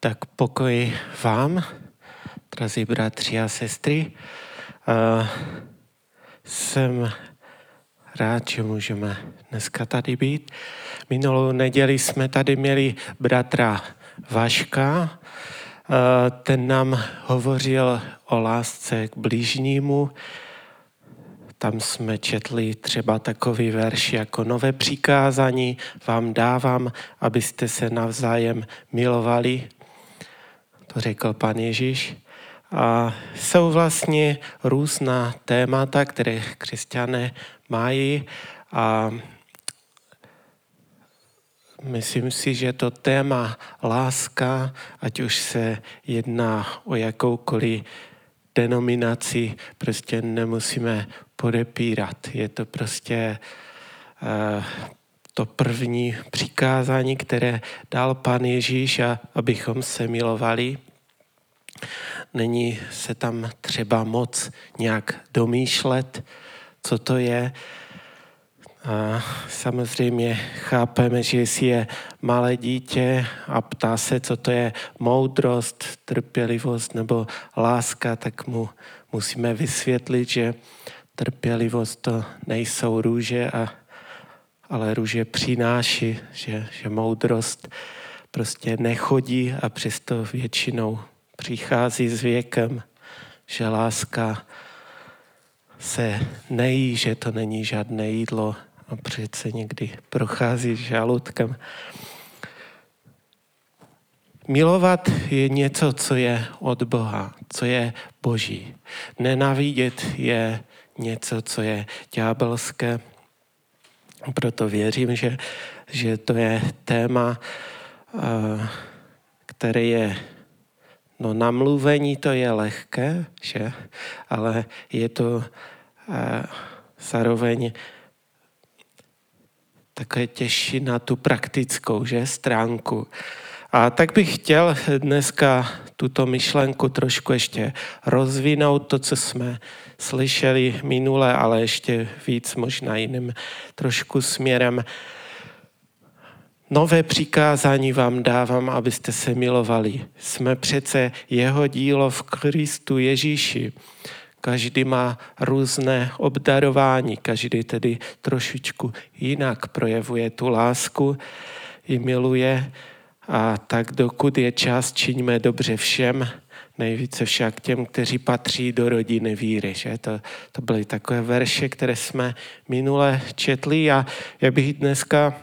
Tak pokoj vám, drazí bratři a sestry. Jsem rád, že můžeme dneska tady být. Minulou neděli jsme tady měli bratra Vaška. Ten nám hovořil o lásce k blížnímu. Tam jsme četli třeba takový verš jako nové přikázání vám dávám, abyste se navzájem milovali to řekl pan Ježíš. A jsou vlastně různá témata, které křesťané mají a myslím si, že to téma láska, ať už se jedná o jakoukoliv denominaci, prostě nemusíme podepírat. Je to prostě uh, to první přikázání, které dal pan Ježíš, a abychom se milovali. Není se tam třeba moc nějak domýšlet, co to je. A samozřejmě chápeme, že jestli je malé dítě a ptá se, co to je moudrost, trpělivost nebo láska, tak mu musíme vysvětlit, že trpělivost to nejsou růže a ale růže přináší, že, že moudrost prostě nechodí a přesto většinou přichází s věkem, že láska se nejí, že to není žádné jídlo a přece někdy prochází žaludkem. Milovat je něco, co je od Boha, co je boží. Nenavidět je něco, co je ďábelské, proto věřím, že, že to je téma, eh, které je, no namluvení to je lehké, že? ale je to eh, zároveň také těžší na tu praktickou že, stránku. A tak bych chtěl dneska tuto myšlenku trošku ještě rozvinout, to, co jsme slyšeli minule, ale ještě víc možná jiným trošku směrem. Nové přikázání vám dávám, abyste se milovali. Jsme přece jeho dílo v Kristu Ježíši. Každý má různé obdarování, každý tedy trošičku jinak projevuje tu lásku i miluje. A tak dokud je čas, čiňme dobře všem, nejvíce však těm, kteří patří do rodiny víry. Že? To, to byly takové verše, které jsme minule četli a já bych dneska,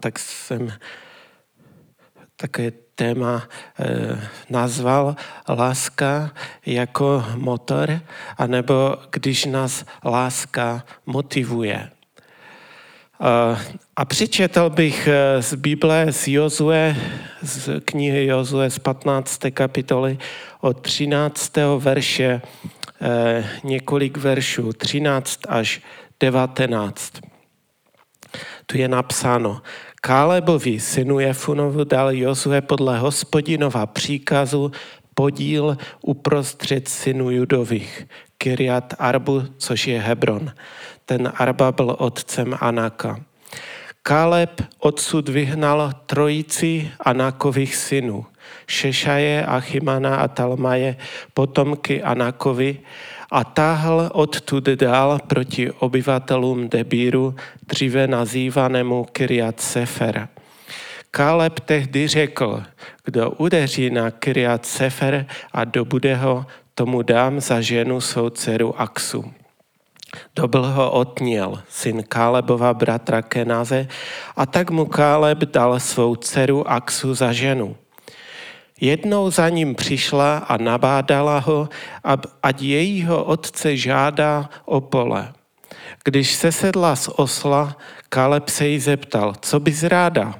tak jsem také téma eh, nazval láska jako motor, anebo když nás láska motivuje. A přečetl bych eh, z Bible z Jozue, z knihy Jozue z 15. kapitoly od 13. verše eh, několik veršů, 13 až 19. Tu je napsáno, Kálebovi synu Jefunovu dal Jozue podle hospodinova příkazu podíl uprostřed synů judových, Kyriat Arbu, což je Hebron. Ten Arba byl otcem Anaka. Kaleb odsud vyhnal trojici Anakových synů, Šešaje, Achimana a Talmaje, potomky Anakovi, a táhl odtud dál proti obyvatelům Debíru, dříve nazývanému Kyriat Sefer. Kaleb tehdy řekl, kdo udeří na Kyriat Sefer a dobude ho, tomu dám za ženu svou dceru Aksu. Dobil ho otněl, syn Kálebova bratra Kenaze, a tak mu Káleb dal svou dceru Aksu za ženu. Jednou za ním přišla a nabádala ho, ať jejího otce žádá o pole. Když se sedla z osla, Kaleb se jí zeptal, co bys ráda?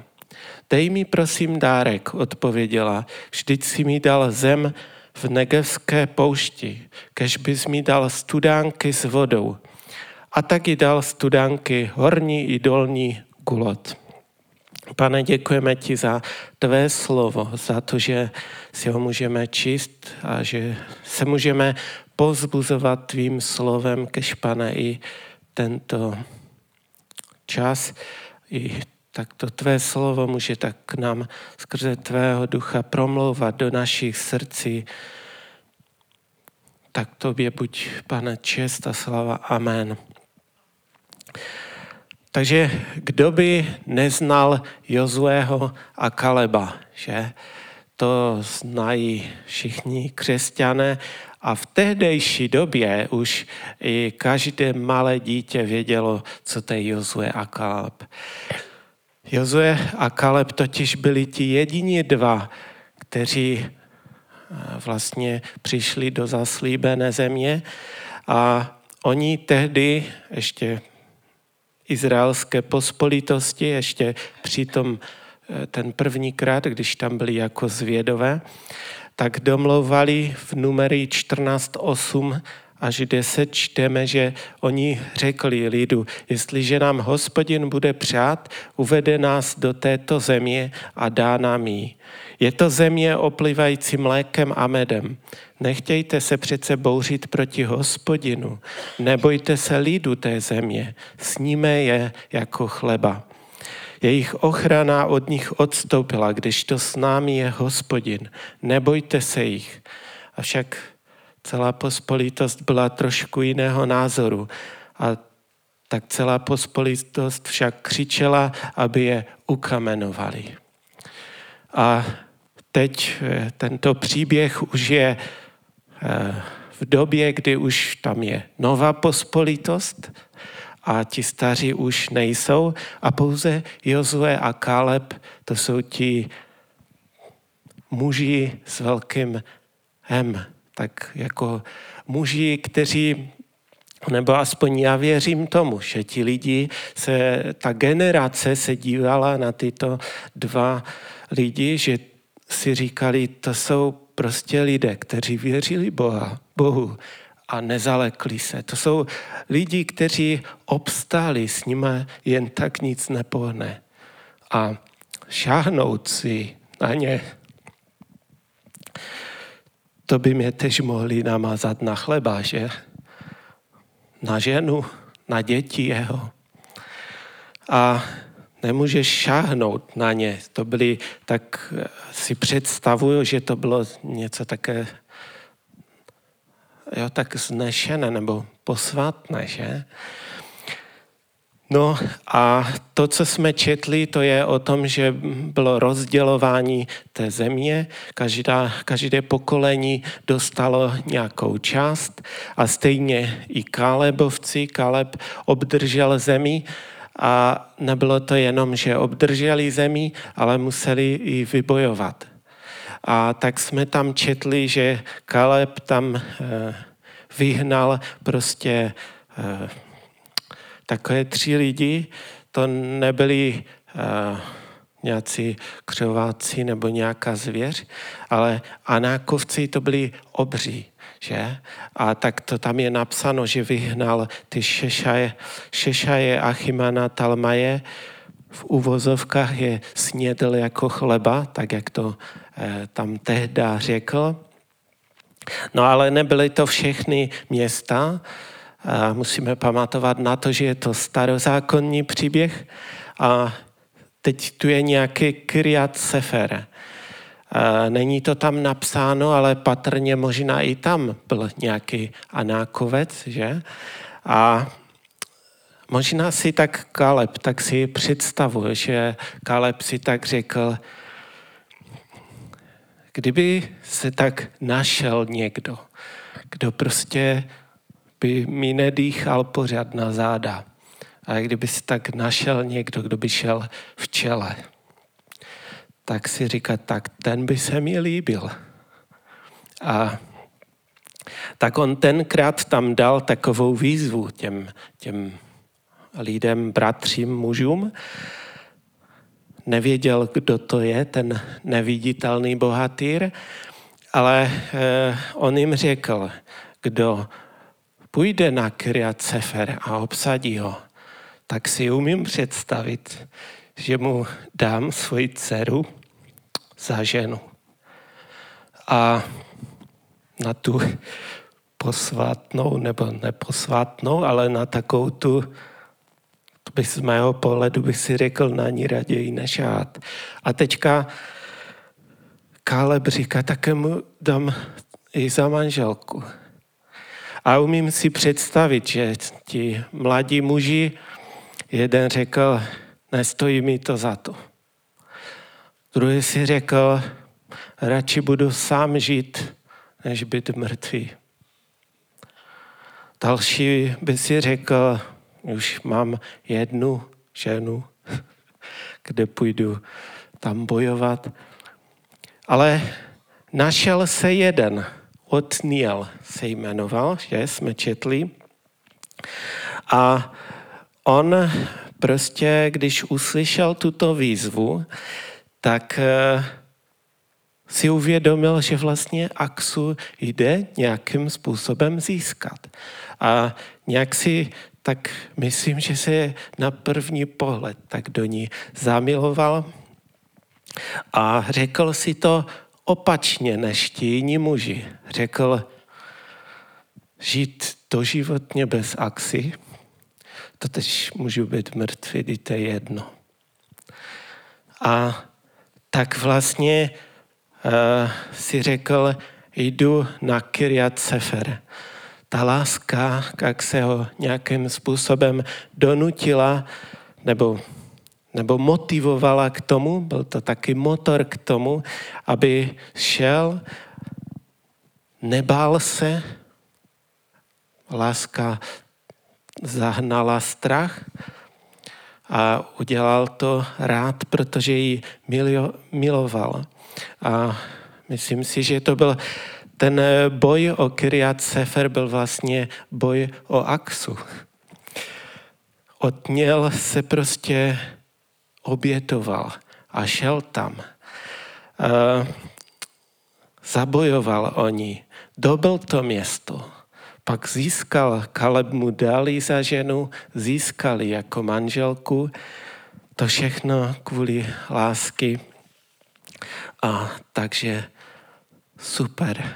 Dej mi prosím dárek, odpověděla, vždyť si mi dal zem v negevské poušti, kež bys mi dal studánky s vodou. A taky dal studánky horní i dolní gulot. Pane, děkujeme ti za tvé slovo, za to, že si ho můžeme číst a že se můžeme pozbuzovat tvým slovem, kež pane i tento čas, i tak to tvé slovo může tak k nám skrze tvého ducha promlouvat do našich srdcí. Tak tobě buď, pane, čest a slava. Amen. Takže kdo by neznal Jozueho a Kaleba, že? To znají všichni křesťané a v tehdejší době už i každé malé dítě vědělo, co to je Jozue a Kaleb. Jozue a Kaleb totiž byli ti jediní dva, kteří eh, vlastně přišli do zaslíbené země a oni tehdy ještě izraelské pospolitosti, ještě přitom eh, ten první krát, když tam byli jako zvědové, tak domlouvali v numery 14.8 až 10 čteme, že oni řekli lidu, jestliže nám hospodin bude přát, uvede nás do této země a dá nám ji. Je to země oplivající mlékem a medem. Nechtějte se přece bouřit proti hospodinu. Nebojte se lidu té země. Sníme je jako chleba. Jejich ochrana od nich odstoupila, když to s námi je hospodin. Nebojte se jich. Avšak celá pospolitost byla trošku jiného názoru. A tak celá pospolitost však křičela, aby je ukamenovali. A teď eh, tento příběh už je eh, v době, kdy už tam je nová pospolitost a ti staří už nejsou a pouze Jozue a Kaleb, to jsou ti muži s velkým M, tak jako muži, kteří nebo aspoň já věřím tomu, že ti lidi, se, ta generace se dívala na tyto dva lidi, že si říkali, to jsou prostě lidé, kteří věřili Boha, Bohu a nezalekli se. To jsou lidi, kteří obstáli, s nimi jen tak nic nepohne. A šáhnout si na ně, to by mě tež mohli namazat na chleba, že? Na ženu, na děti jeho. A nemůžeš šáhnout na ně. To byly, tak si představuju, že to bylo něco také jo, tak znešené nebo posvátné, že? No a to, co jsme četli, to je o tom, že bylo rozdělování té země, každá, každé pokolení dostalo nějakou část a stejně i Kálebovci, Káleb obdržel zemi a nebylo to jenom, že obdrželi zemi, ale museli ji vybojovat. A tak jsme tam četli, že Kaleb tam eh, vyhnal prostě eh, takové tři lidi, to nebyli uh, nějací křováci nebo nějaká zvěř, ale anákovci to byli obří, že? A tak to tam je napsáno, že vyhnal ty šešaje, šešaje Achimana Talmaje, v uvozovkách je snědl jako chleba, tak jak to eh, tam tehda řekl. No ale nebyly to všechny města, a musíme pamatovat na to, že je to starozákonní příběh a teď tu je nějaký Kriat Sefer. Není to tam napsáno, ale patrně možná i tam byl nějaký anákovec, že? A možná si tak Kaleb, tak si představuje, že Kaleb si tak řekl, kdyby se tak našel někdo, kdo prostě by mi nedýchal pořád na záda. A kdyby si tak našel někdo, kdo by šel v čele, tak si říkat, tak ten by se mi líbil. A tak on tenkrát tam dal takovou výzvu těm, těm lidem, bratřím, mužům. Nevěděl, kdo to je, ten neviditelný bohatýr, ale eh, on jim řekl, kdo půjde na Kriat Sefer a obsadí ho, tak si umím představit, že mu dám svoji dceru za ženu. A na tu posvátnou, nebo neposvátnou, ale na takovou tu To by z mého pohledu bych si řekl na ní raději nešát. A teďka Káleb říká, také mu dám i za manželku. A umím si představit, že ti mladí muži, jeden řekl, nestojí mi to za to. Druhý si řekl, radši budu sám žít, než být mrtvý. Další by si řekl, už mám jednu ženu, kde půjdu tam bojovat. Ale našel se jeden, Otniel se jmenoval, že jsme četli. A on prostě, když uslyšel tuto výzvu, tak eh, si uvědomil, že vlastně Aksu jde nějakým způsobem získat. A nějak si tak myslím, že se na první pohled tak do ní zamiloval a řekl si to opačně než ti jiní muži. Řekl, žít doživotně bez axi, to teď můžu být mrtvý, to je jedno. A tak vlastně uh, si řekl, jdu na Kiryat Sefer. Ta láska, jak se ho nějakým způsobem donutila, nebo nebo motivovala k tomu, byl to taky motor k tomu, aby šel, nebál se, láska zahnala strach a udělal to rád, protože ji miloval. A myslím si, že to byl ten boj o Kyriat Sefer byl vlastně boj o Aksu. Odněl se prostě obětoval a šel tam. Uh, zabojoval o ní, dobil to město. Pak získal, Kaleb mu dali za ženu, získali jako manželku. To všechno kvůli lásky. A takže super.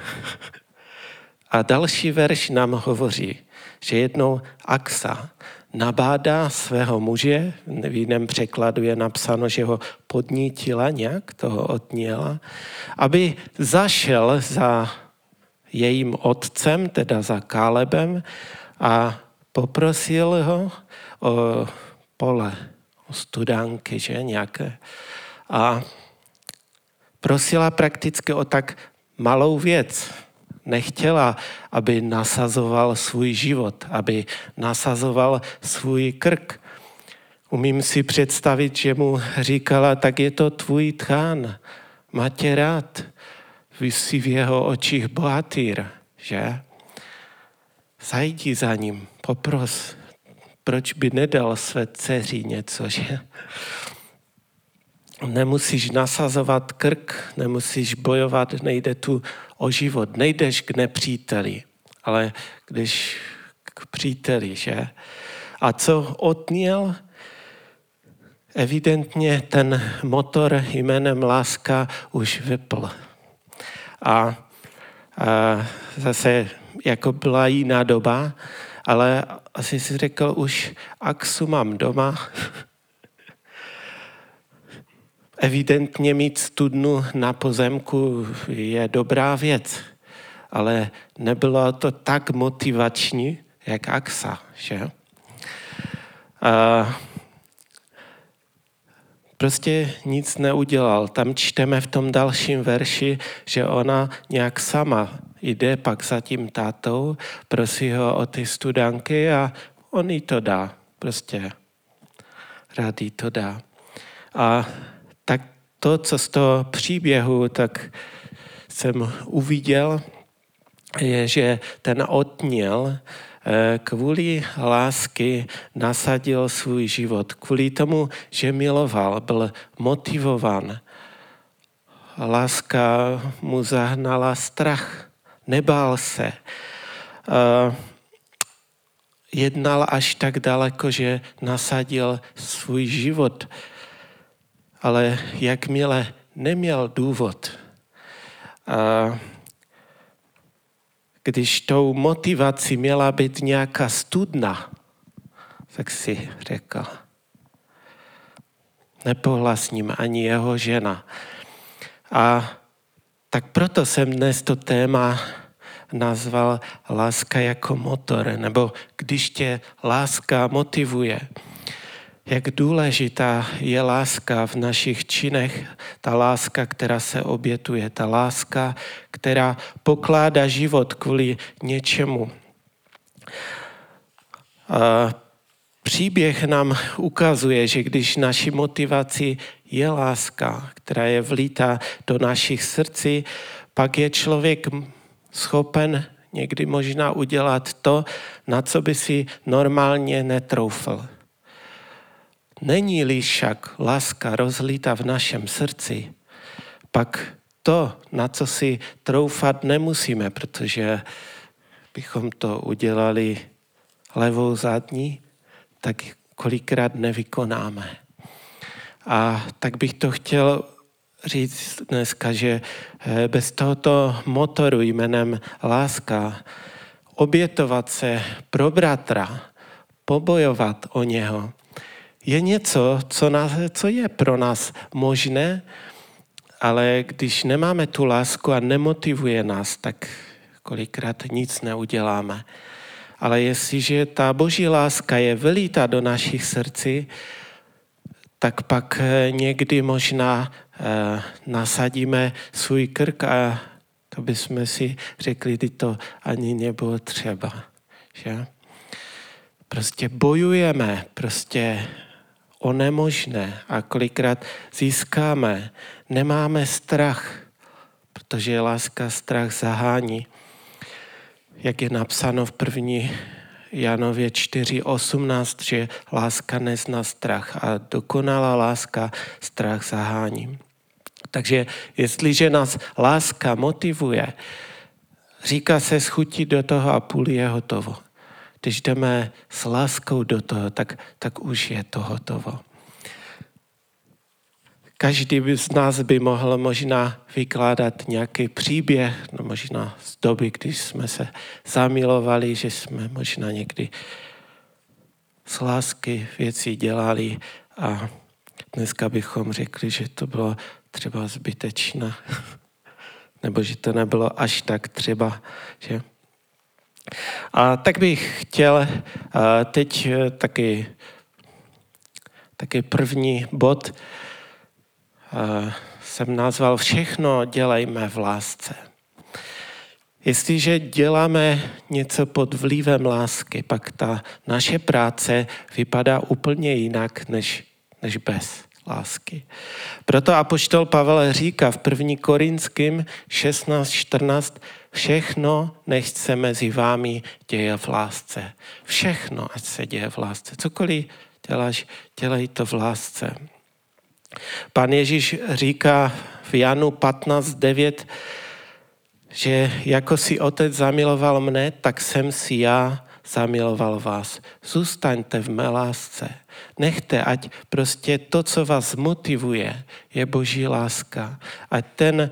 A další verš nám hovoří, že jednou Aksa nabádá svého muže, v jiném překladu je napsáno, že ho podnítila nějak, toho odněla, aby zašel za jejím otcem, teda za Kálebem a poprosil ho o pole, o studánky, že nějaké. A prosila prakticky o tak malou věc, nechtěla, aby nasazoval svůj život, aby nasazoval svůj krk. Umím si představit, že mu říkala, tak je to tvůj tchán, má tě rád, vysí v jeho očích bohatýr, že? Zajdi za ním, popros, proč by nedal své dceři něco, že? Nemusíš nasazovat krk, nemusíš bojovat, nejde tu o život. Nejdeš k nepříteli, ale když k příteli, že? A co odněl? Evidentně ten motor jménem láska už vypl. A, a zase jako byla jiná doba, ale asi si řekl už, Aksu mám doma, Evidentně mít studnu na pozemku je dobrá věc, ale nebylo to tak motivační, jak Axa, že? A prostě nic neudělal. Tam čteme v tom dalším verši, že ona nějak sama jde pak za tím tátou, prosí ho o ty studánky a on jí to dá. Prostě rád jí to dá. A to, co z toho příběhu, tak jsem uviděl, je, že ten otněl eh, kvůli lásky nasadil svůj život. Kvůli tomu, že miloval, byl motivovan. Láska mu zahnala strach, nebál se. Eh, jednal až tak daleko, že nasadil svůj život ale jakmile neměl důvod, a když tou motivací měla být nějaká studna, tak si řekl. Nepohlasním ani jeho žena. A tak proto jsem dnes to téma nazval láska jako motor, nebo když tě láska motivuje. Jak důležitá je láska v našich činech, ta láska, která se obětuje, ta láska, která pokládá život kvůli něčemu. A příběh nám ukazuje, že když naší motivací je láska, která je vlítá do našich srdcí, pak je člověk schopen někdy možná udělat to, na co by si normálně netroufl. Není-li však láska rozlíta v našem srdci, pak to, na co si troufat nemusíme, protože bychom to udělali levou zadní, tak kolikrát nevykonáme. A tak bych to chtěl říct dneska, že eh, bez tohoto motoru jménem láska obětovat se pro bratra, pobojovat o něho, je něco, co, nás, co je pro nás možné, ale když nemáme tu lásku a nemotivuje nás, tak kolikrát nic neuděláme. Ale jestliže ta boží láska je vylítá do našich srdcí, tak pak eh, někdy možná eh, nasadíme svůj krk a to bychom si řekli, že to ani nebylo třeba. Že? Prostě bojujeme prostě o nemožné a kolikrát získáme. Nemáme strach, protože láska strach zahání. Jak je napsáno v první Janově 4.18, že láska nezná strach a dokonalá láska strach zahání. Takže jestliže nás láska motivuje, říká se schutí do toho a půl je hotovo. Když jdeme s láskou do toho, tak, tak už je to hotovo. Každý z nás by mohl možná vykládat nějaký příběh, no možná z doby, když jsme se zamilovali, že jsme možná někdy z lásky věci dělali a dneska bychom řekli, že to bylo třeba zbytečné, nebo že to nebylo až tak třeba, že? A tak bych chtěl teď e, taky, taky první bod, jsem nazval Všechno dělejme v lásce. Jestliže děláme něco pod vlivem lásky, pak ta naše práce vypadá úplně jinak než, než bez lásky. Proto apoštol Pavel říká v 1. Korinským 16.14 všechno nech se mezi vámi děje v lásce. Všechno, ať se děje v lásce. Cokoliv děláš, dělej to v lásce. Pan Ježíš říká v Janu 15.9, že jako si otec zamiloval mne, tak jsem si já zamiloval vás. Zůstaňte v mé lásce. Nechte, ať prostě to, co vás motivuje, je boží láska. A ten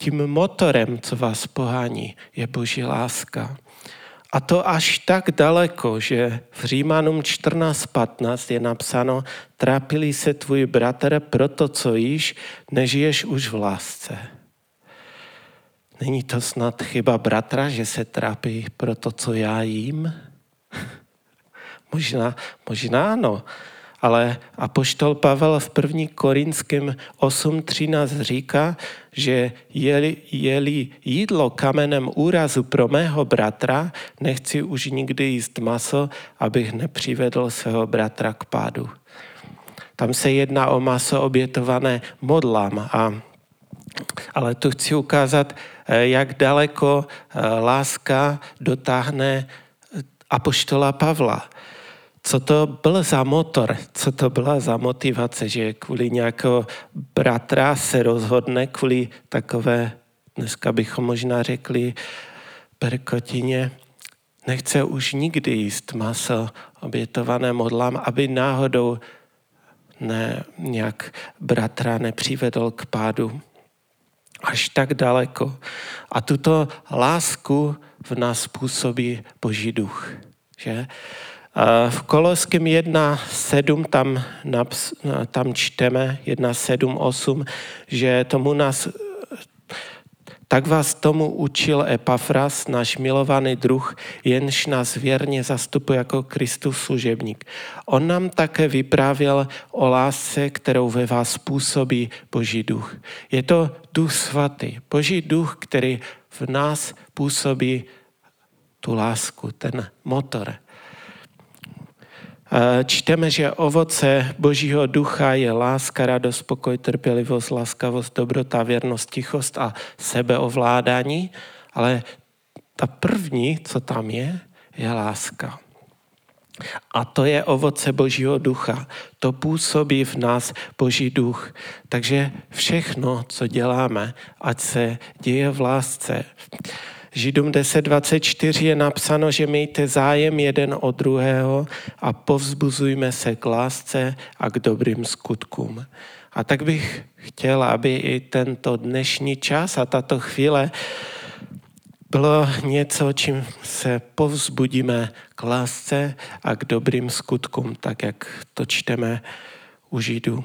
tím motorem, co vás pohání, je boží láska. A to až tak daleko, že v Římanům 14.15 je napsáno, trápili se tvůj bratr proto, co již, nežiješ už v lásce. Není to snad chyba bratra, že se trápí pro to, co já jím? možná, možná ano, ale apoštol Pavel v 1. Korinském 8.13 říká, že je-li, je-li jídlo kamenem úrazu pro mého bratra, nechci už nikdy jíst maso, abych nepřivedl svého bratra k pádu. Tam se jedná o maso obětované modlám. A, ale tu chci ukázat, eh, jak daleko eh, láska dotáhne apoštola Pavla co to byl za motor, co to byla za motivace, že kvůli nějakého bratra se rozhodne, kvůli takové, dneska bychom možná řekli, perkotině, nechce už nikdy jíst maso obětované modlám, aby náhodou ne, nějak bratra nepřivedl k pádu. Až tak daleko. A tuto lásku v nás působí Boží duch. Že? V Koloském 1.7 tam, tam čteme, 1.7.8, že tomu nás tak vás tomu učil Epafras, náš milovaný druh, jenž nás věrně zastupuje jako Kristus služebník. On nám také vyprávěl o lásce, kterou ve vás působí Boží duch. Je to duch svatý, Boží duch, který v nás působí tu lásku, ten motor. Čteme, že ovoce Božího ducha je láska, radost, pokoj, trpělivost, láskavost, dobrota, věrnost, tichost a sebeovládání, ale ta první, co tam je, je láska. A to je ovoce Božího ducha. To působí v nás Boží duch. Takže všechno, co děláme, ať se děje v lásce. Židům 10.24 je napsáno, že mějte zájem jeden od druhého a povzbuzujme se k lásce a k dobrým skutkům. A tak bych chtěl, aby i tento dnešní čas a tato chvíle bylo něco, čím se povzbudíme k lásce a k dobrým skutkům, tak jak to čteme u Židů.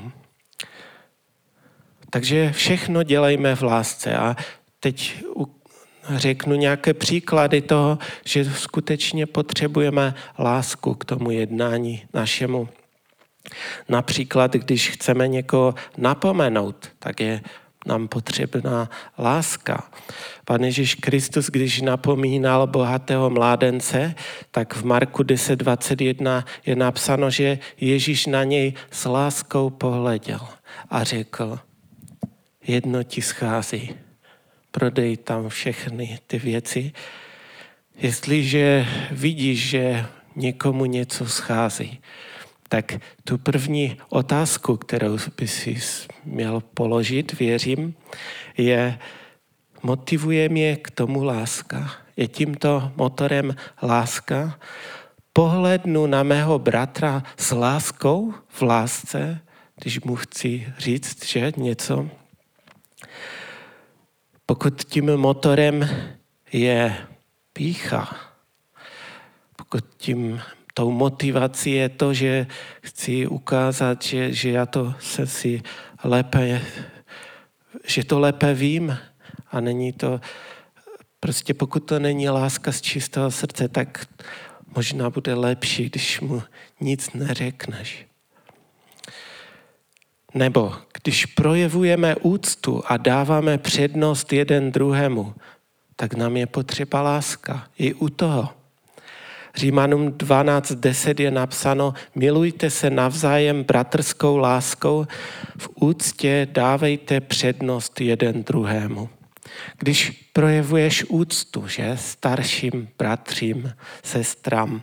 Takže všechno dělejme v lásce a teď řeknu nějaké příklady toho, že skutečně potřebujeme lásku k tomu jednání našemu. Například, když chceme někoho napomenout, tak je nám potřebná láska. Pan Ježíš Kristus, když napomínal bohatého mládence, tak v Marku 10.21 je napsáno, že Ježíš na něj s láskou pohleděl a řekl, jedno ti schází, prodej tam všechny ty věci. Jestliže vidíš, že někomu něco schází, tak tu první otázku, kterou by si měl položit, věřím, je, motivuje mě k tomu láska. Je tímto motorem láska. Pohlednu na mého bratra s láskou, v lásce, když mu chci říct, že něco pokud tím motorem je pícha, pokud tím tou motivací je to, že chci ukázat, že, že já to se si lépe, že to lépe vím a není to, prostě pokud to není láska z čistého srdce, tak možná bude lepší, když mu nic neřekneš. Nebo když projevujeme úctu a dáváme přednost jeden druhému, tak nám je potřeba láska i u toho. Římanům 12.10 je napsáno, milujte se navzájem bratrskou láskou, v úctě dávejte přednost jeden druhému. Když projevuješ úctu, že starším bratřím, sestram,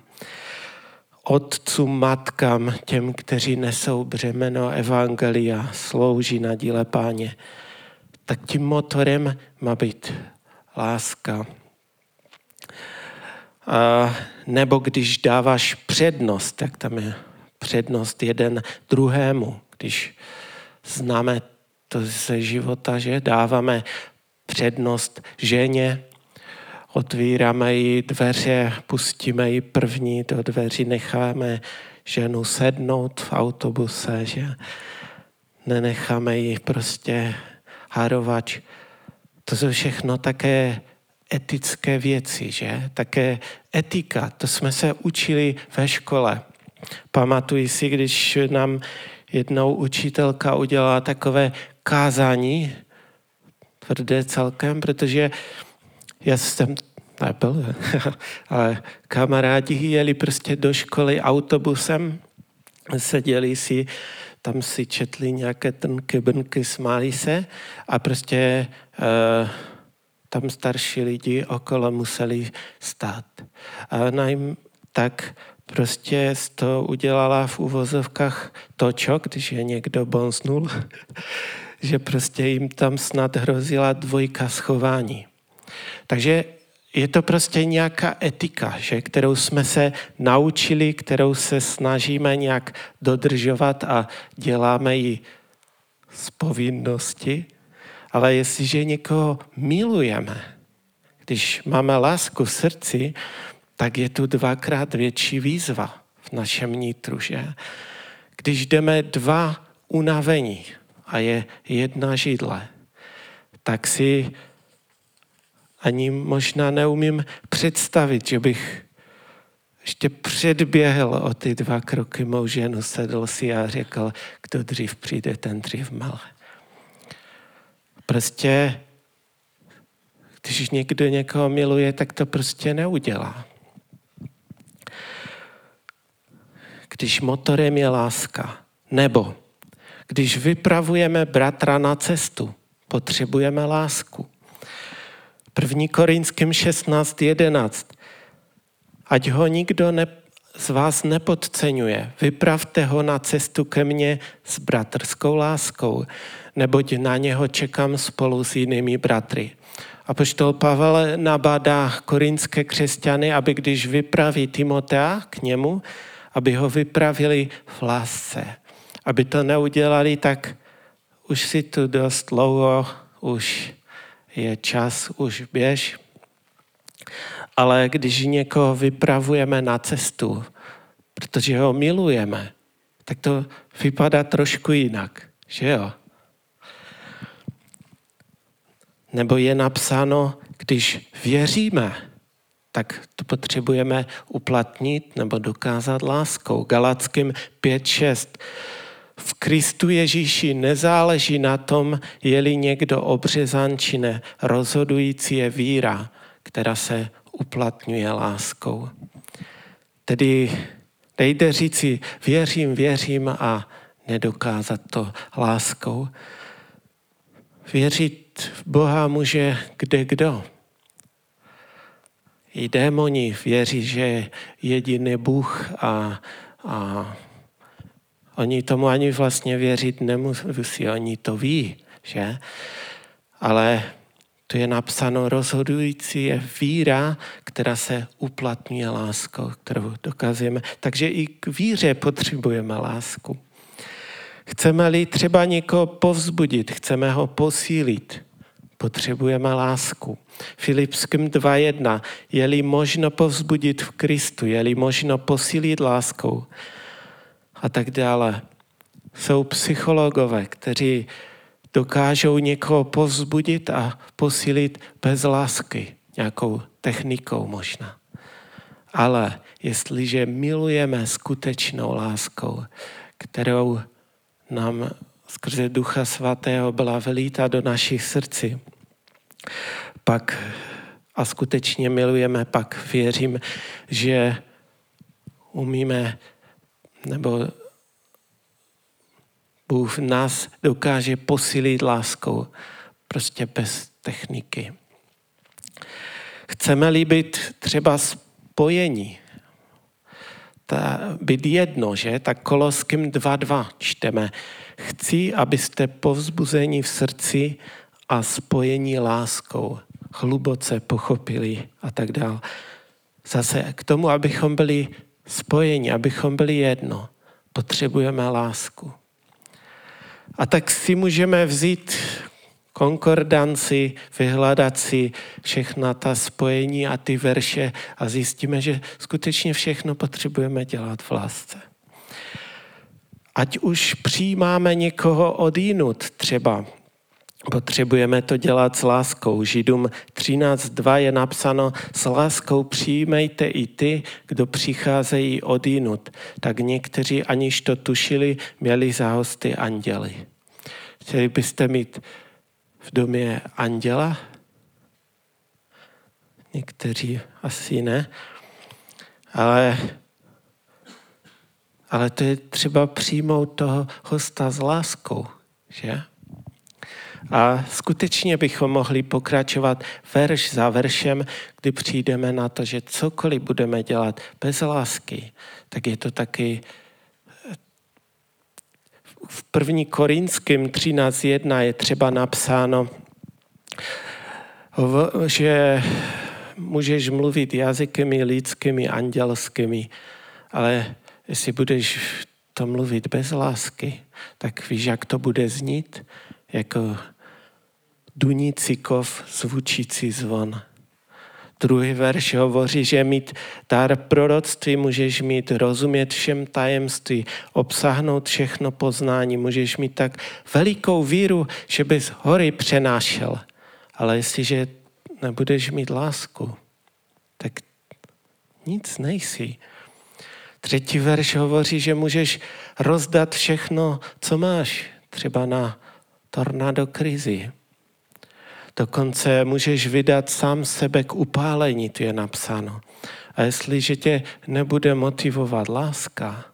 otcům, matkám, těm, kteří nesou břemeno Evangelia, slouží na díle páně, tak tím motorem má být láska. A nebo když dáváš přednost, tak tam je přednost jeden druhému. Když známe to ze života, že dáváme přednost ženě, otvíráme jí dveře, pustíme ji první do dveří, necháme ženu sednout v autobuse, že nenecháme ji prostě harovat. To jsou všechno také etické věci, že? Také etika, to jsme se učili ve škole. Pamatuji si, když nám jednou učitelka udělala takové kázání, tvrdé celkem, protože já jsem nebyl, ale kamarádi jeli prostě do školy autobusem, seděli si, tam si četli nějaké trnky, brnky, smáli se a prostě uh, tam starší lidi okolo museli stát. A ona jim tak prostě z toho udělala v uvozovkách točo, když je někdo bonznul, že prostě jim tam snad hrozila dvojka schování. Takže je to prostě nějaká etika, že, kterou jsme se naučili, kterou se snažíme nějak dodržovat a děláme ji z povinnosti. Ale jestliže někoho milujeme, když máme lásku v srdci, tak je tu dvakrát větší výzva v našem nitru, že? Když jdeme dva unavení a je jedna židle, tak si ani možná neumím představit, že bych ještě předběhl o ty dva kroky mou ženu, sedl si a řekl, kdo dřív přijde, ten dřív mele. Prostě, když někdo někoho miluje, tak to prostě neudělá. Když motorem je láska, nebo když vypravujeme bratra na cestu, potřebujeme lásku. První Korinským 16.11. Ať ho nikdo ne, z vás nepodceňuje. Vypravte ho na cestu ke mně s bratrskou láskou, neboť na něho čekám spolu s jinými bratry. A poštol Pavel nabádá korinské křesťany, aby když vypraví Timotea k němu, aby ho vypravili v lásce. Aby to neudělali, tak už si tu dost dlouho, už je čas, už běž. Ale když někoho vypravujeme na cestu, protože ho milujeme, tak to vypadá trošku jinak, že jo? Nebo je napsáno, když věříme, tak to potřebujeme uplatnit nebo dokázat láskou. Galackým 5.6. V Kristu Ježíši nezáleží na tom, je-li někdo obřezan či ne. Rozhodující je víra, která se uplatňuje láskou. Tedy nejde říci věřím, věřím a nedokázat to láskou. Věřit v Boha může kde kdo. I démoni věří, že je jediný Bůh a, a oni tomu ani vlastně věřit nemusí, oni to ví, že? Ale to je napsáno, rozhodující je víra, která se uplatňuje láskou, kterou dokazujeme. Takže i k víře potřebujeme lásku. Chceme-li třeba někoho povzbudit, chceme ho posílit, potřebujeme lásku. Filipským 2.1. Je-li možno povzbudit v Kristu, je-li možno posílit láskou a tak dále. Jsou psychologové, kteří dokážou někoho povzbudit a posílit bez lásky, nějakou technikou možná. Ale jestliže milujeme skutečnou láskou, kterou nám skrze Ducha Svatého byla vylíta do našich srdcí, pak a skutečně milujeme, pak věřím, že umíme nebo Bůh nás dokáže posílit láskou, prostě bez techniky. Chceme-li být třeba spojení, ta, být jedno, že? Tak Koloským 2.2 čteme. Chci, abyste povzbuzení v srdci a spojení láskou hluboce pochopili a tak dále. Zase k tomu, abychom byli spojeni, abychom byli jedno, potřebujeme lásku. A tak si můžeme vzít konkordanci, vyhledat si všechna ta spojení a ty verše a zjistíme, že skutečně všechno potřebujeme dělat v lásce. Ať už přijímáme někoho odinut třeba, potřebujeme to dělat s láskou. Židům 13.2 je napsáno, s láskou přijímejte i ty, kdo přicházejí odinut. Tak někteří, aniž to tušili, měli za hosty anděly. Chtěli byste mít v domě anděla? Někteří asi ne. Ale, ale to je třeba přijmout toho hosta s láskou, že? A skutečně bychom mohli pokračovat verš za veršem, kdy přijdeme na to, že cokoliv budeme dělat bez lásky, tak je to taky v první Korinským 13.1 je třeba napsáno, že můžeš mluvit jazykymi lidskými, andělskými, ale jestli budeš to mluvit bez lásky, tak víš, jak to bude znít? Jako dunící kov, zvučící zvon. Druhý verš hovoří, že mít dar proroctví můžeš mít, rozumět všem tajemství, obsáhnout všechno poznání, můžeš mít tak velikou víru, že bys hory přenášel. Ale jestliže nebudeš mít lásku, tak nic nejsi. Třetí verš hovoří, že můžeš rozdat všechno, co máš, třeba na tornado krizi. Dokonce můžeš vydat sám sebe k upálení, to je napsáno. A jestliže tě nebude motivovat láska,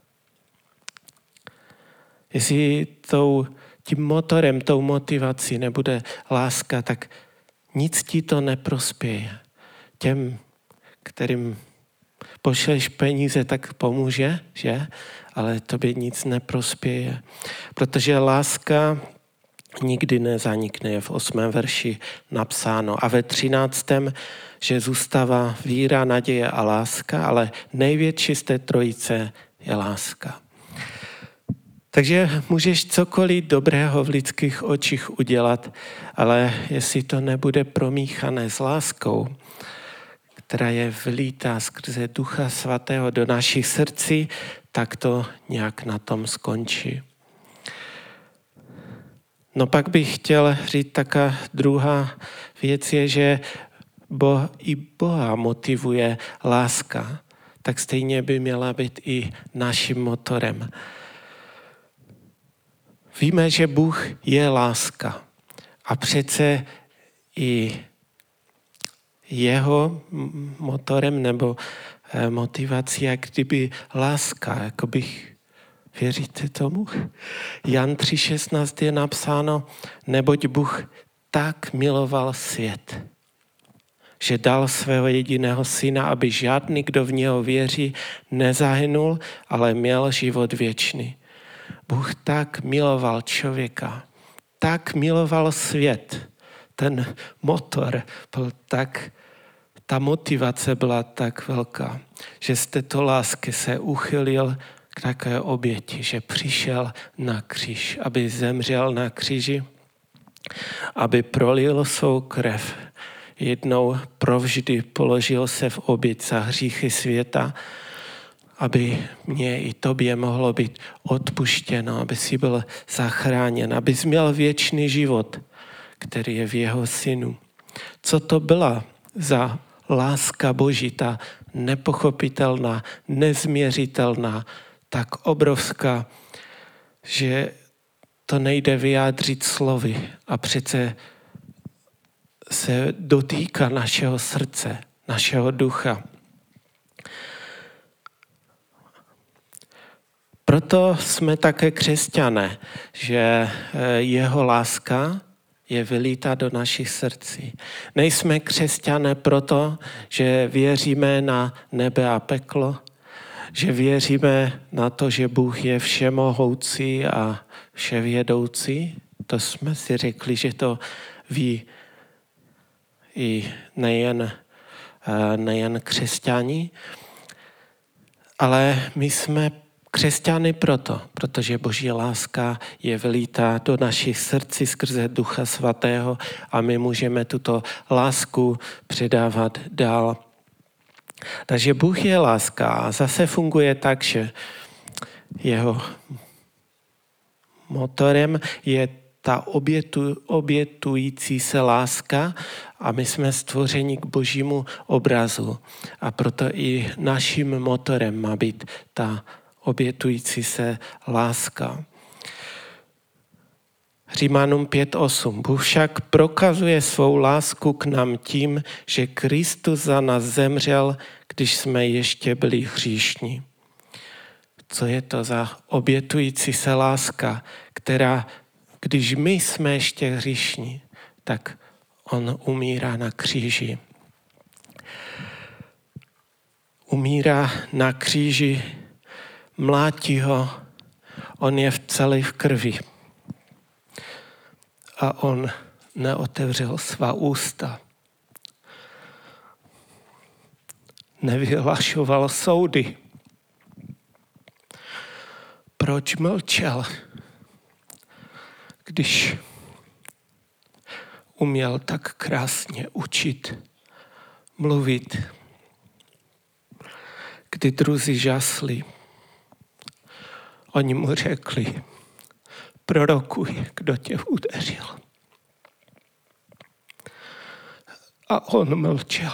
jestli tou, tím motorem, tou motivací nebude láska, tak nic ti to neprospěje. Těm, kterým pošleš peníze, tak pomůže, že? Ale tobě nic neprospěje. Protože láska nikdy nezanikne, je v osmém verši napsáno. A ve třináctém, že zůstává víra, naděje a láska, ale největší z té trojice je láska. Takže můžeš cokoliv dobrého v lidských očích udělat, ale jestli to nebude promíchané s láskou, která je vlítá skrze Ducha Svatého do našich srdcí, tak to nějak na tom skončí. No pak bych chtěl říct taká druhá věc je, že bo, i Boha motivuje láska, tak stejně by měla být i naším motorem. Víme, že Bůh je láska a přece i jeho motorem nebo eh, motivací, jak kdyby láska, jako bych Věříte tomu? Jan 3.16 je napsáno, neboť Bůh tak miloval svět, že dal svého jediného syna, aby žádný, kdo v něho věří, nezahynul, ale měl život věčný. Bůh tak miloval člověka, tak miloval svět. Ten motor byl tak, ta motivace byla tak velká, že z této lásky se uchylil k také oběti, že přišel na kříž, aby zemřel na kříži, aby prolil svou krev. Jednou provždy položil se v oběť za hříchy světa, aby mě i tobě mohlo být odpuštěno, aby si byl zachráněn, aby jsi měl věčný život, který je v jeho synu. Co to byla za láska Boží, ta nepochopitelná, nezměřitelná, tak obrovská, že to nejde vyjádřit slovy a přece se dotýká našeho srdce, našeho ducha. Proto jsme také křesťané, že eh, jeho láska je vylítá do našich srdcí. Nejsme křesťané proto, že věříme na nebe a peklo, že věříme na to, že Bůh je všemohoucí a vševědoucí. To jsme si řekli, že to ví i nejen, eh, nejen křesťani, ale my jsme křesťany proto, protože Boží láska je vylítá do našich srdcí skrze Ducha Svatého a my můžeme tuto lásku předávat dál takže Bůh je láska a zase funguje tak, že jeho motorem je ta obětu, obětující se láska a my jsme stvořeni k božímu obrazu. A proto i naším motorem má být ta obětující se láska. Římanům 5.8. Bůh však prokazuje svou lásku k nám tím, že Kristus za nás zemřel, když jsme ještě byli hříšní. Co je to za obětující se láska, která, když my jsme ještě hříšní, tak on umírá na kříži. Umírá na kříži, mlátí ho, on je v celé v krvi a on neotevřel svá ústa. Nevyhlašoval soudy. Proč mlčel, když uměl tak krásně učit mluvit, kdy druzí žasli. Oni mu řekli, prorokuj, kdo tě udeřil. A on mlčel.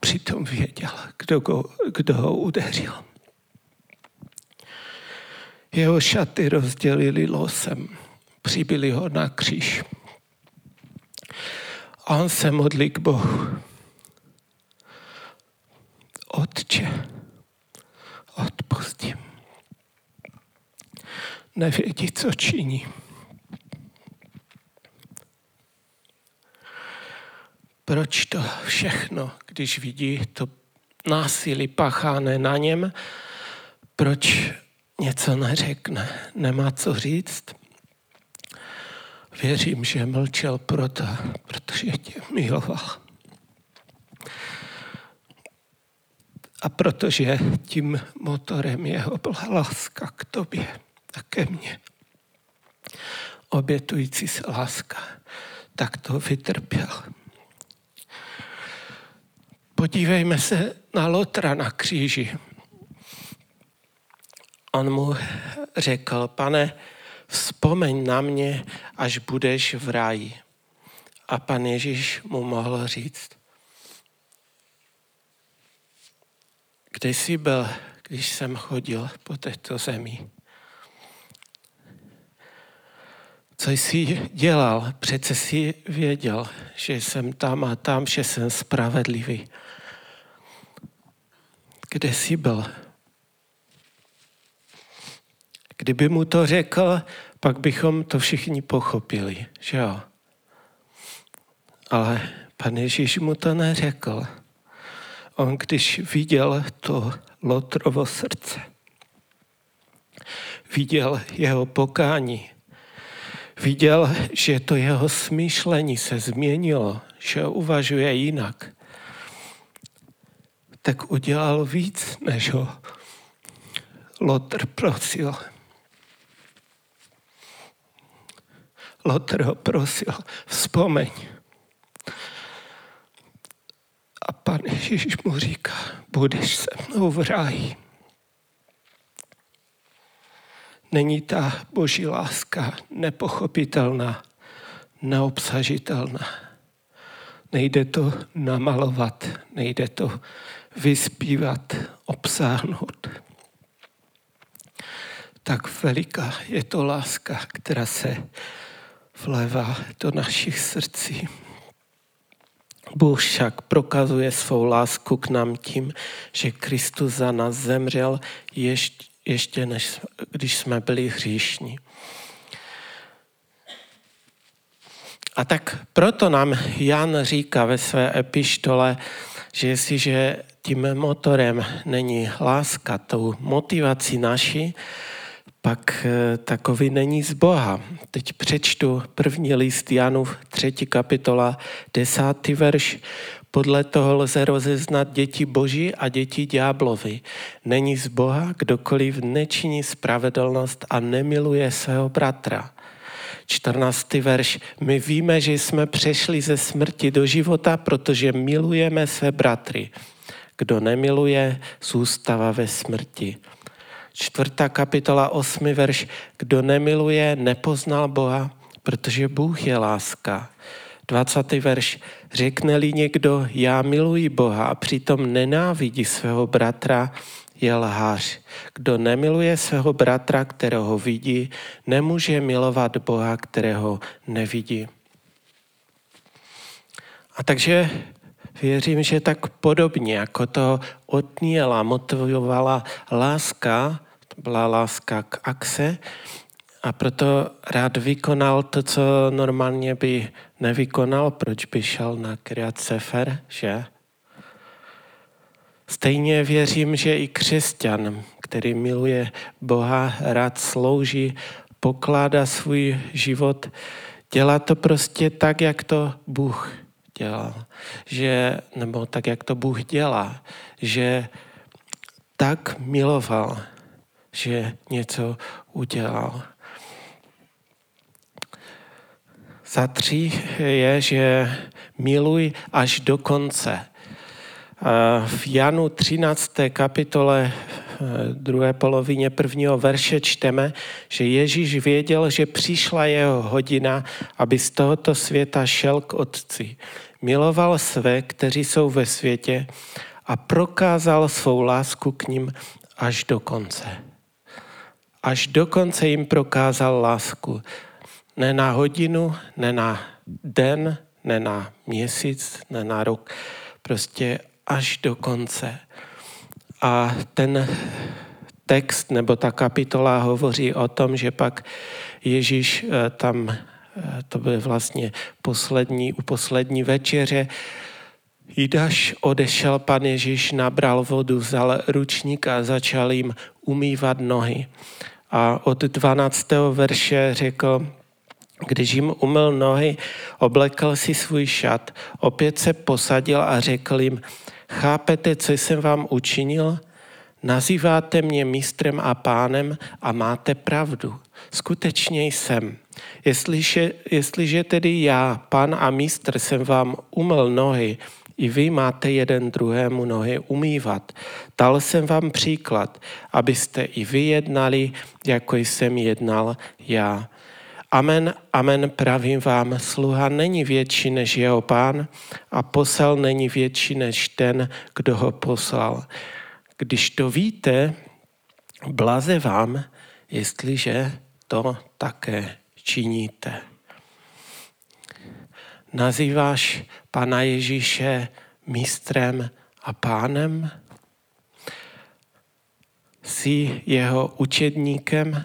Přitom věděl, kdo, go, kdo ho udeřil. Jeho šaty rozdělili losem, přibili ho na kříž. A on se modlí k Bohu. Otče, odpustím. Nevědí, co činí. Proč to všechno, když vidí to násilí pacháné na něm, proč něco neřekne, nemá co říct? Věřím, že mlčel proto, protože tě miloval. A protože tím motorem jeho byla láska k tobě a ke mně. Obětující se láska, tak to vytrpěl. Podívejme se na Lotra na kříži. On mu řekl, pane, vzpomeň na mě, až budeš v ráji. A pan Ježíš mu mohl říct, kde jsi byl, když jsem chodil po této zemi? Co jsi dělal? Přece jsi věděl, že jsem tam a tam, že jsem spravedlivý. Kde jsi byl? Kdyby mu to řekl, pak bychom to všichni pochopili, že jo? Ale pan Ježíš mu to neřekl. On když viděl to Lotrovo srdce, viděl jeho pokání, viděl, že to jeho smýšlení se změnilo, že uvažuje jinak, tak udělal víc, než ho Lotr prosil. Lotr ho prosil, vzpomeň. A pan Ježíš mu říká, budeš se mnou v ráji. Není ta boží láska nepochopitelná, neobsažitelná. Nejde to namalovat, nejde to vyspívat, obsáhnout. Tak veliká je to láska, která se vlévá do našich srdcí. Bůh však prokazuje svou lásku k nám tím, že Kristus za nás zemřel ještě, ještě než, když jsme byli hříšní. A tak proto nám Jan říká ve své epištole, že jestliže tím motorem není láska, tou motivací naší, pak eh, takový není z Boha. Teď přečtu první list Janův, třetí kapitola, desátý verš. Podle toho lze rozeznat děti Boží a děti ďáblovi. Není z Boha, kdokoliv nečiní spravedlnost a nemiluje svého bratra. 14. verš. My víme, že jsme přešli ze smrti do života, protože milujeme své bratry. Kdo nemiluje, zůstává ve smrti. Čtvrtá kapitola, osmi verš. Kdo nemiluje, nepoznal Boha, protože Bůh je láska. 20. verš. Řekne-li někdo, já miluji Boha a přitom nenávidí svého bratra, je lhář. Kdo nemiluje svého bratra, kterého vidí, nemůže milovat Boha, kterého nevidí. A takže věřím, že tak podobně, jako to Otniela motivovala láska, byla láska k Axe, a proto rád vykonal to, co normálně by nevykonal, proč by šel na Kriat Sefer, že? Stejně věřím, že i křesťan, který miluje Boha, rád slouží, pokládá svůj život, dělá to prostě tak, jak to Bůh dělal. Že, nebo tak, jak to Bůh dělá. Že tak miloval, že něco udělal. Za tři je, že miluj až do konce. V Janu 13. kapitole druhé polovině prvního verše čteme, že Ježíš věděl, že přišla jeho hodina, aby z tohoto světa šel k Otci. Miloval své, kteří jsou ve světě a prokázal svou lásku k ním až do konce. Až do konce jim prokázal lásku. Ne na hodinu, ne na den, ne na měsíc, ne na rok. Prostě až do konce. A ten text nebo ta kapitola hovoří o tom, že pak Ježíš eh, tam, eh, to byl vlastně poslední, u poslední večeře, Jidaš odešel pan Ježíš, nabral vodu, vzal ručník a začal jim umývat nohy. A od 12. verše řekl, když jim umyl nohy, oblekl si svůj šat, opět se posadil a řekl jim, chápete, co jsem vám učinil? Nazýváte mě mistrem a pánem a máte pravdu. Skutečně jsem. Jestliže, jestliže tedy já, pán a mistr, jsem vám umyl nohy, i vy máte jeden druhému nohy umývat. Dal jsem vám příklad, abyste i vy jednali, jako jsem jednal já. Amen, amen, pravím vám, sluha není větší než jeho pán a posel není větší než ten, kdo ho poslal. Když to víte, blaze vám, jestliže to také činíte. Nazýváš Pana Ježíše mistrem a pánem? Jsi jeho učedníkem?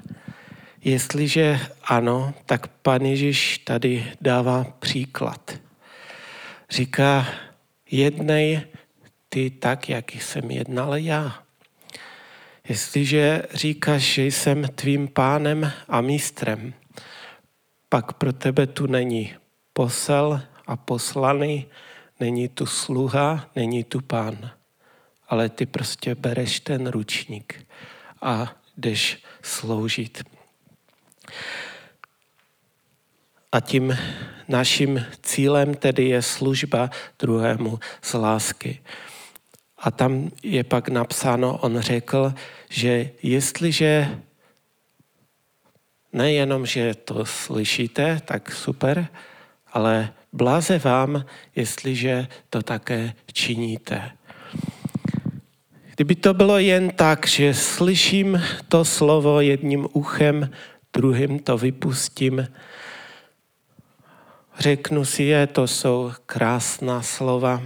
Jestliže ano, tak pan Ježíš tady dává příklad. Říká, jednej ty tak, jak jsem jednal já. Jestliže říkáš, že jsem tvým pánem a mistrem, pak pro tebe tu není posel a poslaný, není tu sluha, není tu pán. Ale ty prostě bereš ten ručník a jdeš sloužit. A tím naším cílem tedy je služba druhému z lásky. A tam je pak napsáno, on řekl, že jestliže nejenom, že to slyšíte, tak super, ale bláze vám, jestliže to také činíte. Kdyby to bylo jen tak, že slyším to slovo jedním uchem, druhým to vypustím, řeknu si je, to jsou krásná slova,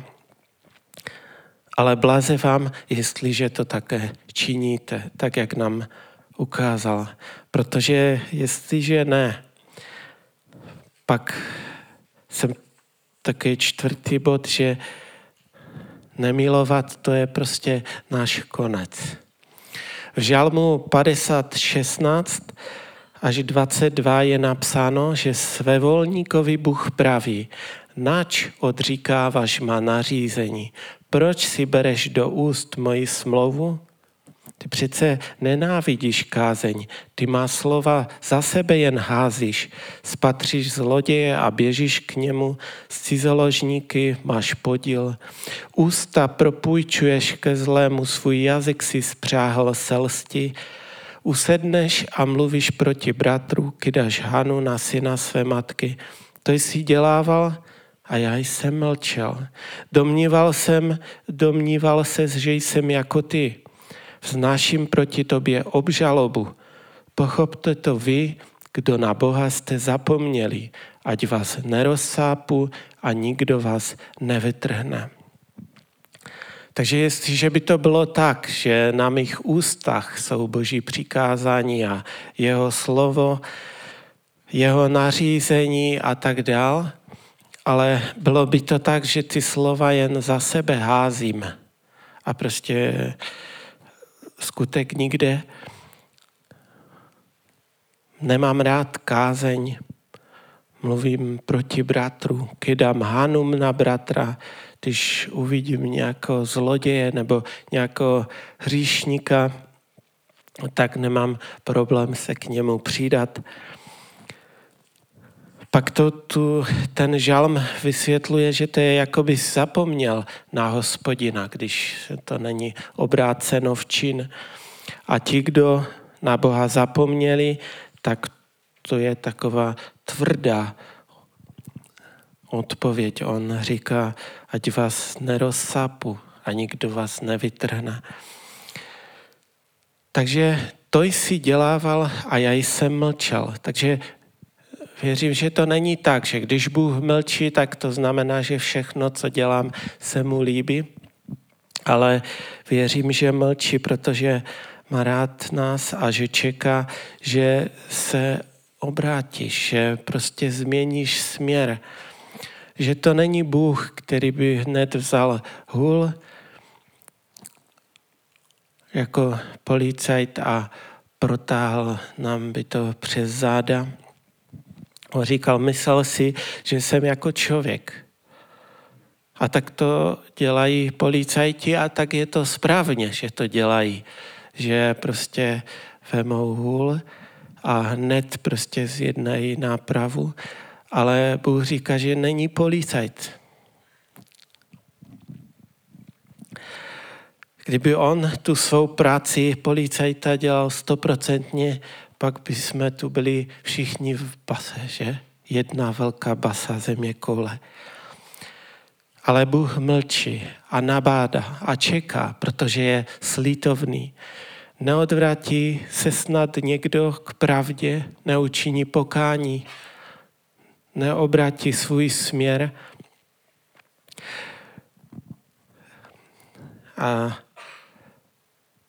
ale blaze vám, jestliže to také činíte, tak jak nám ukázal. Protože jestliže ne, pak jsem takový čtvrtý bod, že nemilovat to je prostě náš konec. V žalmu 50, 16 až 22 je napsáno, že svévolníkovi Bůh praví, nač odříkáváš má nařízení, proč si bereš do úst moji smlouvu? Ty přece nenávidíš kázeň, ty má slova za sebe jen házíš, spatříš zloděje a běžíš k němu, s cizoložníky máš podíl. Ústa propůjčuješ ke zlému, svůj jazyk si spřáhl selsti, usedneš a mluvíš proti bratru, kydáš hanu na syna své matky. To jsi dělával a já jsem mlčel. Domníval jsem, domníval se, že jsem jako ty. Vznáším proti tobě obžalobu. Pochopte to vy, kdo na Boha jste zapomněli, ať vás nerozsápu a nikdo vás nevytrhne. Takže jestliže by to bylo tak, že na mých ústach jsou boží přikázání a jeho slovo, jeho nařízení a tak dál, ale bylo by to tak, že ty slova jen za sebe házím a prostě skutek nikde. Nemám rád kázeň, mluvím proti bratru, kydám hanum na bratra, když uvidím nějakého zloděje nebo nějakého hříšníka, tak nemám problém se k němu přidat. Pak to tu, ten žalm vysvětluje, že to je jako by zapomněl na hospodina, když to není obráceno v čin. A ti, kdo na Boha zapomněli, tak to je taková tvrdá odpověď. On říká, ať vás nerozsápu a nikdo vás nevytrhne. Takže to jsi dělával a já jsem mlčel. Takže věřím, že to není tak, že když Bůh mlčí, tak to znamená, že všechno, co dělám, se mu líbí. Ale věřím, že mlčí, protože má rád nás a že čeká, že se obrátíš, že prostě změníš směr. Že to není Bůh, který by hned vzal hůl jako policajt a protáhl nám by to přes záda. On říkal, myslel si, že jsem jako člověk. A tak to dělají policajti a tak je to správně, že to dělají. Že prostě vemou hůl a hned prostě zjednají nápravu. Ale Bůh říká, že není policajt. Kdyby on tu svou práci policajta dělal stoprocentně, pak by jsme tu byli všichni v base, že? Jedna velká basa země koule. Ale Bůh mlčí a nabádá a čeká, protože je slítovný. Neodvratí se snad někdo k pravdě, neučiní pokání, neobratí svůj směr. A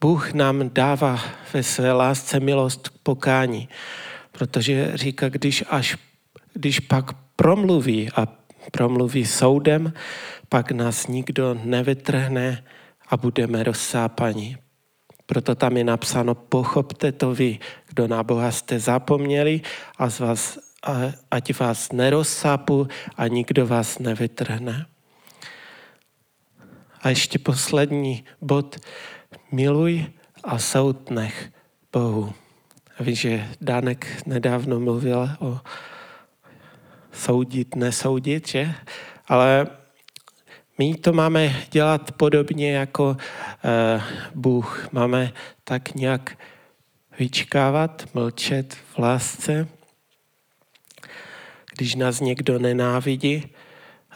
Bůh nám dává ve své lásce milost k pokání, protože říká, když, až, když pak promluví a promluví soudem, pak nás nikdo nevytrhne a budeme rozsápaní. Proto tam je napsáno, pochopte to vy, kdo na Boha jste zapomněli a z vás, a, ať vás nerozsápu a nikdo vás nevytrhne. A ještě poslední bod miluj a soud nech Bohu. A víš, že Dánek nedávno mluvil o soudit, nesoudit, že? Ale my to máme dělat podobně jako uh, Bůh. Máme tak nějak vyčkávat, mlčet v lásce, když nás někdo nenávidí.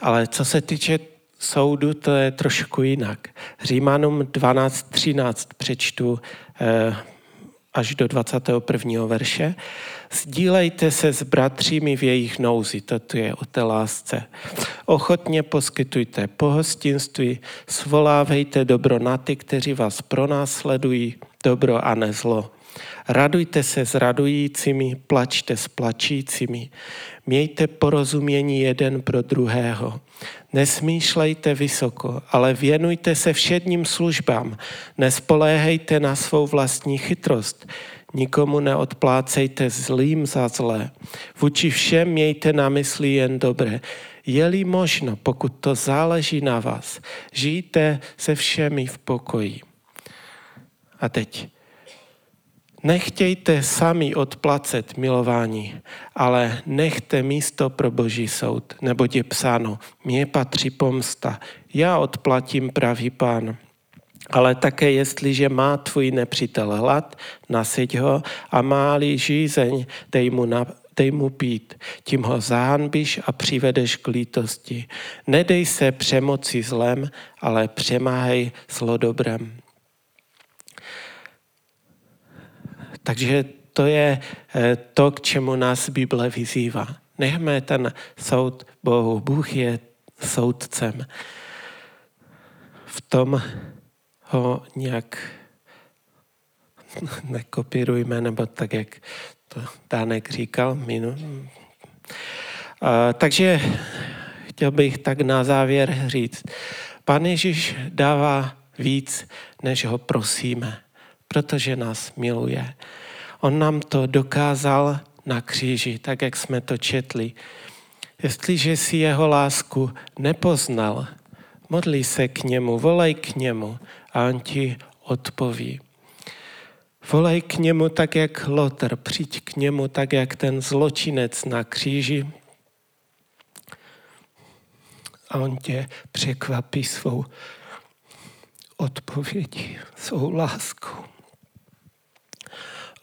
Ale co se týče soudu to je trošku jinak. Římanům 12.13 přečtu eh, až do 21. verše. Sdílejte se s bratřími v jejich nouzi, toto je o té lásce. Ochotně poskytujte pohostinství, svolávejte dobro na ty, kteří vás pronásledují, dobro a nezlo. Radujte se s radujícími, plačte s plačícími. Mějte porozumění jeden pro druhého. Nesmýšlejte vysoko, ale věnujte se všedním službám. Nespoléhejte na svou vlastní chytrost. Nikomu neodplácejte zlým za zlé. Vůči všem mějte na mysli jen dobré. Je-li možno, pokud to záleží na vás, žijte se všemi v pokoji. A teď Nechtějte sami odplacet milování, ale nechte místo pro boží soud, nebo je psáno, mně patří pomsta, já odplatím pravý pán. Ale také jestliže má tvůj nepřítel hlad, nasyť ho a má-li žízeň, dej mu, na, dej mu pít. Tím ho zahanbíš a přivedeš k lítosti. Nedej se přemoci zlem, ale přemáhej zlodobrem. Takže to je eh, to, k čemu nás Bible vyzývá. Nechme ten soud Bohu. Bůh je soudcem. V tom ho nějak nekopírujme, nebo tak, jak to Dánek říkal. A, takže chtěl bych tak na závěr říct, Pan Ježíš dává víc, než ho prosíme protože nás miluje. On nám to dokázal na kříži, tak jak jsme to četli. Jestliže si jeho lásku nepoznal, modli se k němu, volej k němu a on ti odpoví. Volej k němu tak, jak Lotr, přijď k němu tak, jak ten zločinec na kříži a on tě překvapí svou odpovědí, svou láskou.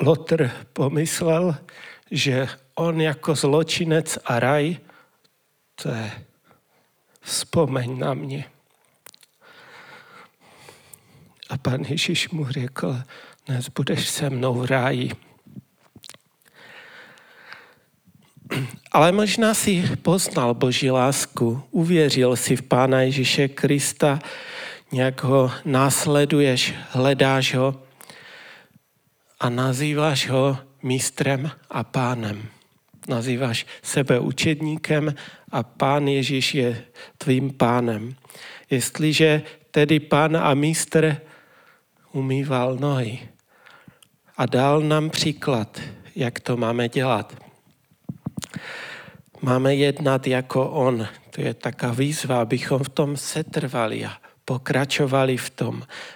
Lotr pomyslel, že on jako zločinec a raj, to je vzpomeň na mě. A pan Ježíš mu řekl, dnes budeš se mnou v ráji. Ale možná si poznal Boží lásku, uvěřil si v Pána Ježíše Krista, nějak ho následuješ, hledáš ho a nazýváš ho mistrem a pánem. Nazýváš sebe učedníkem a pán Ježíš je tvým pánem. Jestliže tedy pán a mistr umýval nohy a dal nám příklad, jak to máme dělat. Máme jednat jako on. To je taková výzva, abychom v tom setrvali a pokračovali v tom,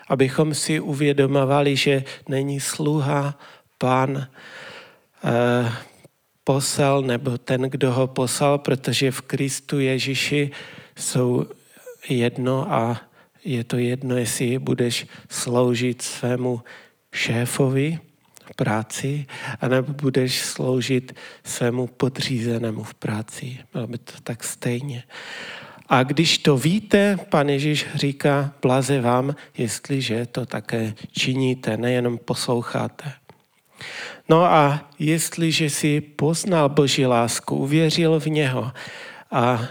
abychom si uvědomovali, že není sluha, pán eh, poslal, nebo ten, kdo ho poslal, protože v Kristu Ježíši jsou jedno a je to jedno, jestli budeš sloužit svému šéfovi v práci, anebo budeš sloužit svému podřízenému v práci. Bylo by to tak stejně. A když to víte, pan Ježíš říká, blaze vám, jestliže to také činíte, nejenom posloucháte. No a jestliže si poznal Boží lásku, uvěřil v něho a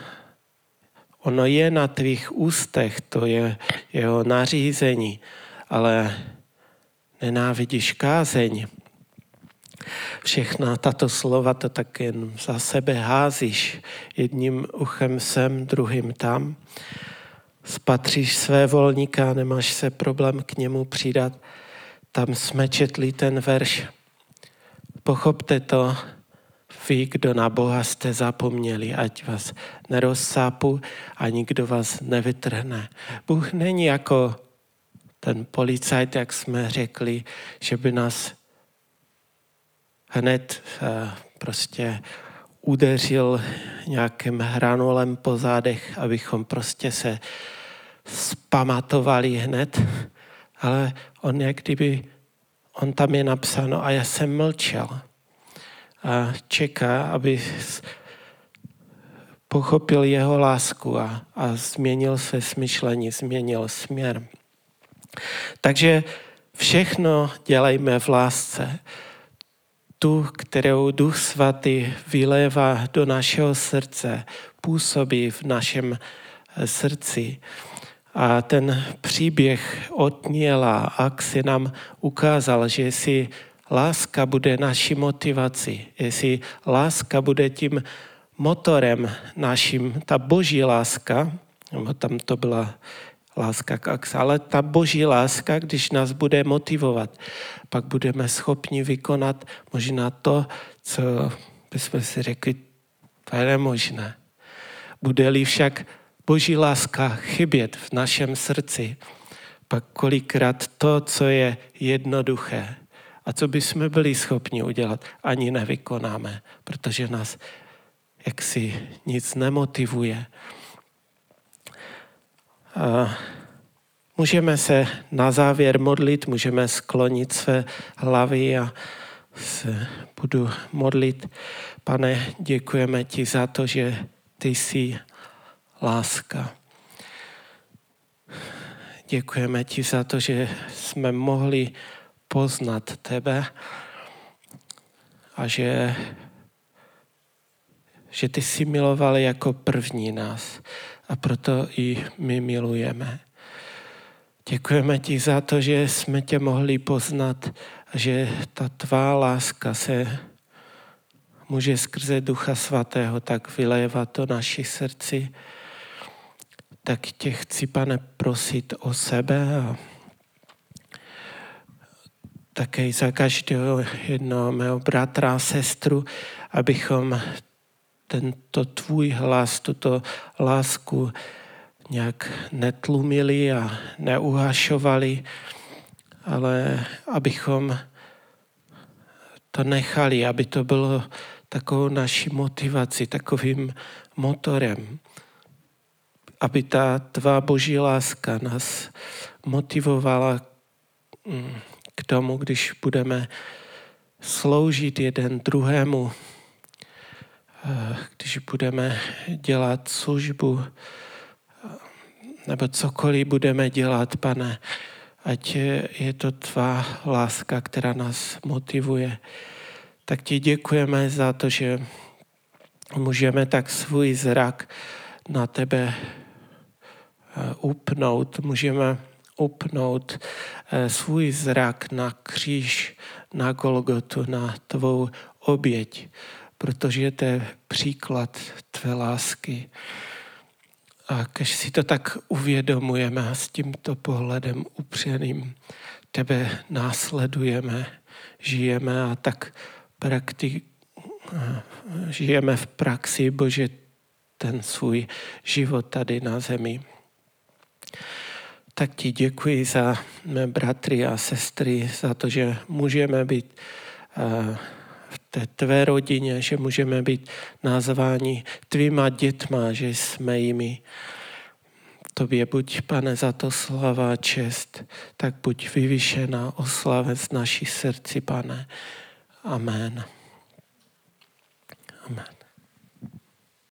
ono je na tvých ústech, to je jeho nařízení, ale nenávidíš kázeň, všechna tato slova to tak jen za sebe házíš. Jedním uchem sem, druhým tam. Spatříš své volníka, nemáš se problém k němu přidat. Tam jsme četli ten verš. Pochopte to, vy, kdo na Boha jste zapomněli, ať vás nerozsápu a nikdo vás nevytrhne. Bůh není jako ten policajt, jak jsme řekli, že by nás hned eh, prostě udeřil nějakým hranolem po zádech, abychom prostě se spamatovali hned, ale on jak kdyby, on tam je napsáno a já jsem mlčel. A čeká, aby pochopil jeho lásku a, a změnil své smyšlení, změnil směr. Takže všechno dělejme v lásce tu, kterou Duch Svatý vylévá do našeho srdce, působí v našem eh, srdci. A ten příběh od Niela Axi nám ukázal, že jestli láska bude naší motivací, jestli láska bude tím motorem naším, ta boží láska, tam to byla láska k Axe, ale ta boží láska, když nás bude motivovat, pak budeme schopni vykonat možná to, co bychom si řekli, to je nemožné. Bude-li však boží láska chybět v našem srdci, pak kolikrát to, co je jednoduché a co bychom byli schopni udělat, ani nevykonáme, protože nás jaksi nic nemotivuje. Můžeme se na závěr modlit, můžeme sklonit své hlavy a se budu modlit. Pane, děkujeme ti za to, že ty jsi láska. Děkujeme ti za to, že jsme mohli poznat tebe a že, že ty jsi miloval jako první nás a proto i my milujeme. Děkujeme ti za to, že jsme tě mohli poznat že ta tvá láska se může skrze Ducha Svatého tak vylévat do naší srdci. Tak tě chci, pane, prosit o sebe a také za každého jednoho mého bratra a sestru, abychom tento tvůj hlas, tuto lásku nějak netlumili a neuhašovali, ale abychom to nechali, aby to bylo takovou naší motivací, takovým motorem. aby ta tvá boží láska nás motivovala mm, k tomu, když budeme sloužit jeden druhému, když budeme dělat službu, nebo cokoliv budeme dělat, pane, ať je to tvá láska, která nás motivuje. Tak ti děkujeme za to, že můžeme tak svůj zrak na tebe eh, upnout, můžeme upnout eh, svůj zrak na kříž, na Golgotu, na tvou oběť, protože to je příklad tvé lásky. A když si to tak uvědomujeme a s tímto pohledem upřeným tebe následujeme, žijeme a tak praktik, žijeme v praxi, Bože, ten svůj život tady na zemi. Tak ti děkuji za mé bratry a sestry, za to, že můžeme být v té tvé rodině, že můžeme být nazváni tvýma dětma, že jsme jimi. Tobě buď, pane, za to slava čest, tak buď vyvyšená oslave z naší srdci, pane. Amen. Amen.